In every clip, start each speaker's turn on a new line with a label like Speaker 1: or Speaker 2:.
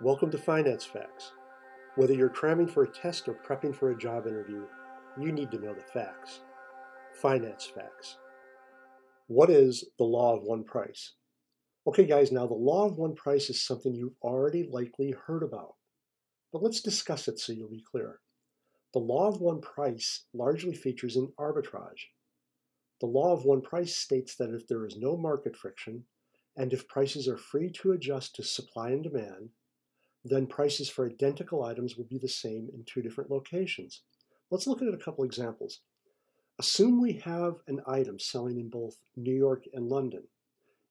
Speaker 1: Welcome to Finance Facts. Whether you're cramming for a test or prepping for a job interview, you need to know the facts. Finance Facts. What is the law of one price? Okay, guys, now the law of one price is something you've already likely heard about. But let's discuss it so you'll be clear. The law of one price largely features in arbitrage. The law of one price states that if there is no market friction, and if prices are free to adjust to supply and demand, then prices for identical items will be the same in two different locations. Let's look at a couple examples. Assume we have an item selling in both New York and London.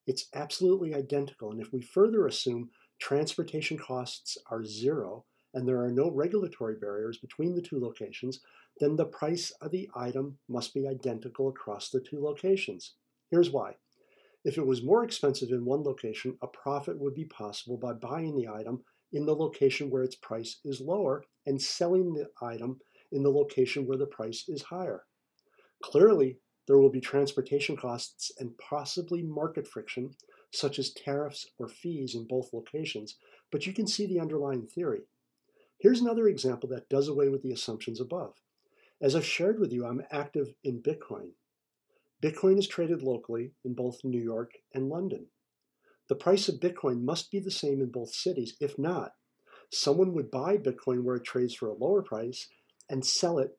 Speaker 1: It's absolutely identical, and if we further assume transportation costs are zero and there are no regulatory barriers between the two locations, then the price of the item must be identical across the two locations. Here's why. If it was more expensive in one location, a profit would be possible by buying the item in the location where its price is lower and selling the item in the location where the price is higher. Clearly, there will be transportation costs and possibly market friction, such as tariffs or fees in both locations, but you can see the underlying theory. Here's another example that does away with the assumptions above. As I've shared with you, I'm active in Bitcoin. Bitcoin is traded locally in both New York and London. The price of Bitcoin must be the same in both cities. If not, someone would buy Bitcoin where it trades for a lower price and sell it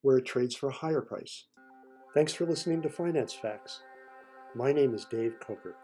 Speaker 1: where it trades for a higher price. Thanks for listening to Finance Facts. My name is Dave Coker.